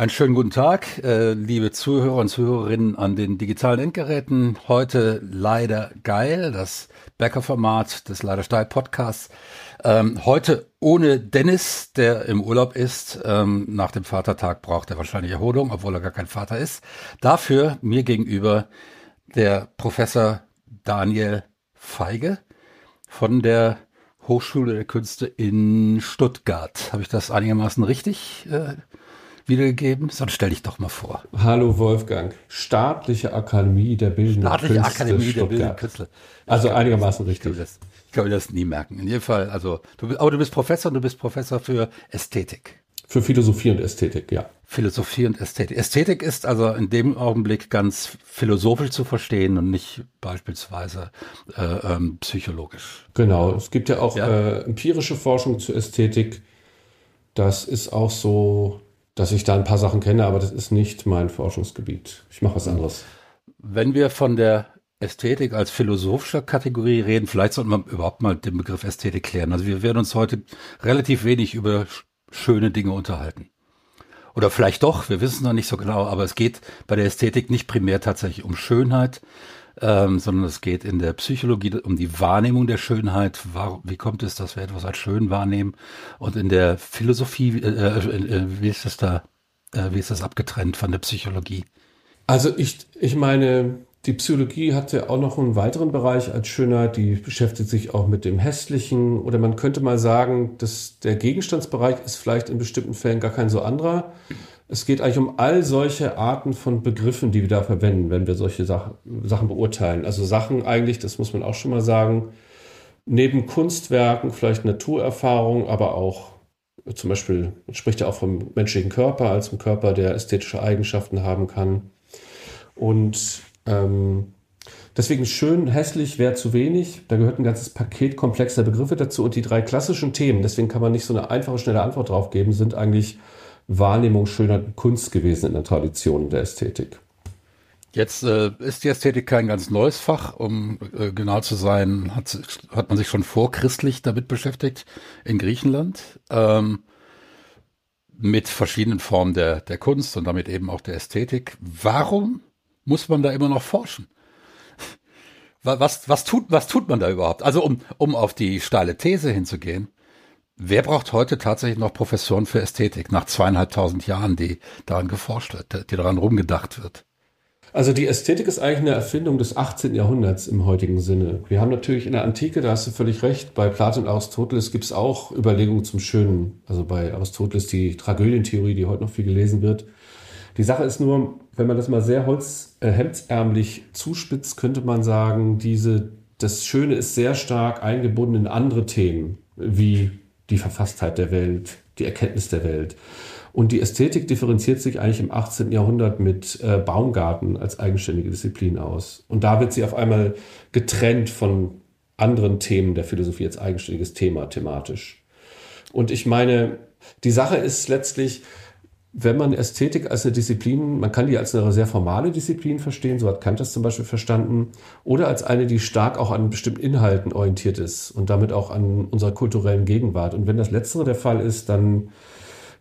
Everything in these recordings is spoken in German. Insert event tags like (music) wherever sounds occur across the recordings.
Einen schönen guten Tag, äh, liebe Zuhörer und Zuhörerinnen an den digitalen Endgeräten. Heute leider geil, das Bäckerformat des Leider Steil Podcasts. Ähm, heute ohne Dennis, der im Urlaub ist. Ähm, nach dem Vatertag braucht er wahrscheinlich Erholung, obwohl er gar kein Vater ist. Dafür mir gegenüber der Professor Daniel Feige von der Hochschule der Künste in Stuttgart. Habe ich das einigermaßen richtig äh, wiedergegeben? Sonst stell dich doch mal vor. Hallo Wolfgang. Staatliche Akademie der Bildenden Staatliche Künste. Akademie Stuttgart. der Bildenden Künste. Also einigermaßen das, richtig. Ich das, ich kann mir das nie merken. In jedem Fall, also, du, aber du bist Professor und du bist Professor für Ästhetik. Für Philosophie und Ästhetik, ja. Philosophie und Ästhetik. Ästhetik ist also in dem Augenblick ganz philosophisch zu verstehen und nicht beispielsweise äh, ähm, psychologisch. Genau, es gibt ja auch ja? Äh, empirische Forschung zur Ästhetik. Das ist auch so dass ich da ein paar Sachen kenne, aber das ist nicht mein Forschungsgebiet. Ich mache was anderes. Wenn wir von der Ästhetik als philosophischer Kategorie reden, vielleicht sollten wir überhaupt mal den Begriff Ästhetik klären. Also wir werden uns heute relativ wenig über schöne Dinge unterhalten. Oder vielleicht doch, wir wissen es noch nicht so genau, aber es geht bei der Ästhetik nicht primär tatsächlich um Schönheit, ähm, sondern es geht in der Psychologie um die Wahrnehmung der Schönheit. Wie kommt es, dass wir etwas als schön wahrnehmen? Und in der Philosophie, äh, äh, äh, wie ist das da, äh, wie ist das abgetrennt von der Psychologie? Also ich, ich meine, die Psychologie hat ja auch noch einen weiteren Bereich als Schönheit, die beschäftigt sich auch mit dem Hässlichen oder man könnte mal sagen, dass der Gegenstandsbereich ist vielleicht in bestimmten Fällen gar kein so anderer. Es geht eigentlich um all solche Arten von Begriffen, die wir da verwenden, wenn wir solche Sachen, Sachen beurteilen. Also Sachen eigentlich, das muss man auch schon mal sagen, neben Kunstwerken, vielleicht Naturerfahrung, aber auch zum Beispiel, spricht ja auch vom menschlichen Körper als einem Körper, der ästhetische Eigenschaften haben kann. Und ähm, deswegen schön, hässlich wäre zu wenig. Da gehört ein ganzes Paket komplexer Begriffe dazu. Und die drei klassischen Themen, deswegen kann man nicht so eine einfache, schnelle Antwort drauf geben, sind eigentlich Wahrnehmung Schönheit und Kunst gewesen in der Tradition der Ästhetik. Jetzt äh, ist die Ästhetik kein ganz neues Fach, um äh, genau zu sein, hat, hat man sich schon vorchristlich damit beschäftigt in Griechenland ähm, mit verschiedenen Formen der, der Kunst und damit eben auch der Ästhetik. Warum muss man da immer noch forschen? (laughs) Was, was, tut, was tut man da überhaupt? Also um, um auf die steile These hinzugehen, Wer braucht heute tatsächlich noch Professoren für Ästhetik nach zweieinhalbtausend Jahren, die daran geforscht wird, die daran rumgedacht wird? Also die Ästhetik ist eigentlich eine Erfindung des 18. Jahrhunderts im heutigen Sinne. Wir haben natürlich in der Antike, da hast du völlig recht, bei Platon und Aristoteles gibt es auch Überlegungen zum Schönen. Also bei Aristoteles die Tragödientheorie, die heute noch viel gelesen wird. Die Sache ist nur, wenn man das mal sehr holz, äh, hemdsärmlich zuspitzt, könnte man sagen, diese, das Schöne ist sehr stark eingebunden in andere Themen, wie die Verfasstheit der Welt, die Erkenntnis der Welt. Und die Ästhetik differenziert sich eigentlich im 18. Jahrhundert mit äh, Baumgarten als eigenständige Disziplin aus. Und da wird sie auf einmal getrennt von anderen Themen der Philosophie als eigenständiges Thema thematisch. Und ich meine, die Sache ist letztlich, wenn man Ästhetik als eine Disziplin, man kann die als eine sehr formale Disziplin verstehen, so hat Kant das zum Beispiel verstanden, oder als eine, die stark auch an bestimmten Inhalten orientiert ist und damit auch an unserer kulturellen Gegenwart. Und wenn das Letztere der Fall ist, dann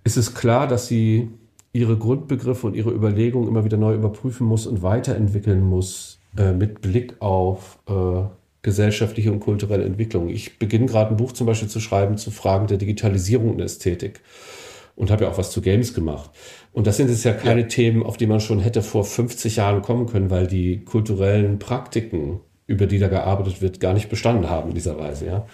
ist es klar, dass sie ihre Grundbegriffe und ihre Überlegungen immer wieder neu überprüfen muss und weiterentwickeln muss äh, mit Blick auf äh, gesellschaftliche und kulturelle Entwicklung. Ich beginne gerade ein Buch zum Beispiel zu schreiben zu Fragen der Digitalisierung und Ästhetik und habe ja auch was zu Games gemacht. Und das sind jetzt ja keine ja. Themen, auf die man schon hätte vor 50 Jahren kommen können, weil die kulturellen Praktiken, über die da gearbeitet wird, gar nicht bestanden haben in dieser Weise, ja.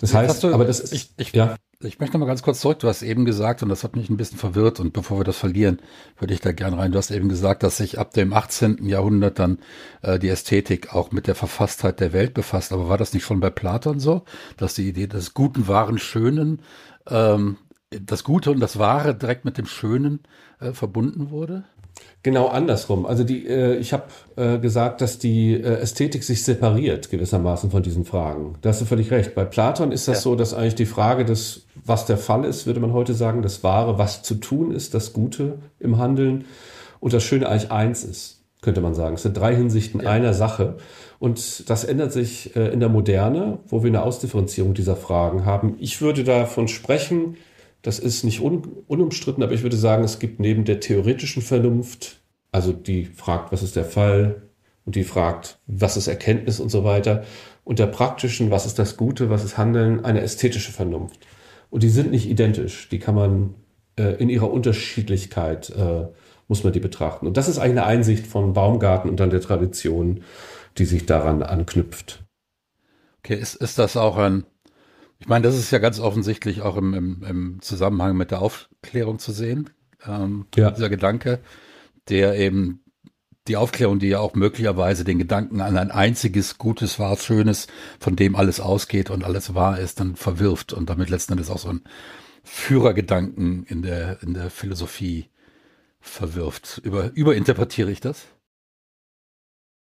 Das heißt, du, aber das ist, ich, ich, ja. Ich möchte noch mal ganz kurz zurück. Du hast eben gesagt, und das hat mich ein bisschen verwirrt, und bevor wir das verlieren, würde ich da gerne rein. Du hast eben gesagt, dass sich ab dem 18. Jahrhundert dann äh, die Ästhetik auch mit der Verfasstheit der Welt befasst. Aber war das nicht schon bei Platon so, dass die Idee des guten, wahren, schönen ähm, das Gute und das Wahre direkt mit dem Schönen äh, verbunden wurde? Genau andersrum. Also die, äh, ich habe äh, gesagt, dass die äh, Ästhetik sich separiert gewissermaßen von diesen Fragen. Da hast du völlig recht. Bei Platon ist das ja. so, dass eigentlich die Frage des, was der Fall ist, würde man heute sagen, das Wahre, was zu tun ist, das Gute im Handeln und das Schöne eigentlich eins ist, könnte man sagen. Es sind drei Hinsichten ja. einer Sache. Und das ändert sich äh, in der Moderne, wo wir eine Ausdifferenzierung dieser Fragen haben. Ich würde davon sprechen, Das ist nicht un unumstritten, aber ich würde sagen, es gibt neben der theoretischen Vernunft, also die fragt, was ist der Fall, und die fragt, was ist Erkenntnis und so weiter, und der praktischen, was ist das Gute, was ist Handeln, eine ästhetische Vernunft. Und die sind nicht identisch, die kann man äh, in ihrer Unterschiedlichkeit, äh, muss man die betrachten. Und das ist eigentlich eine Einsicht von Baumgarten und dann der Tradition, die sich daran anknüpft. Okay, ist, ist das auch ein, ich meine, das ist ja ganz offensichtlich auch im, im, im Zusammenhang mit der Aufklärung zu sehen, ähm, ja. dieser Gedanke, der eben die Aufklärung, die ja auch möglicherweise den Gedanken an ein einziges Gutes, Wahres, Schönes, von dem alles ausgeht und alles wahr ist, dann verwirft und damit letzten Endes auch so ein Führergedanken in der, in der Philosophie verwirft. Über, überinterpretiere ich das?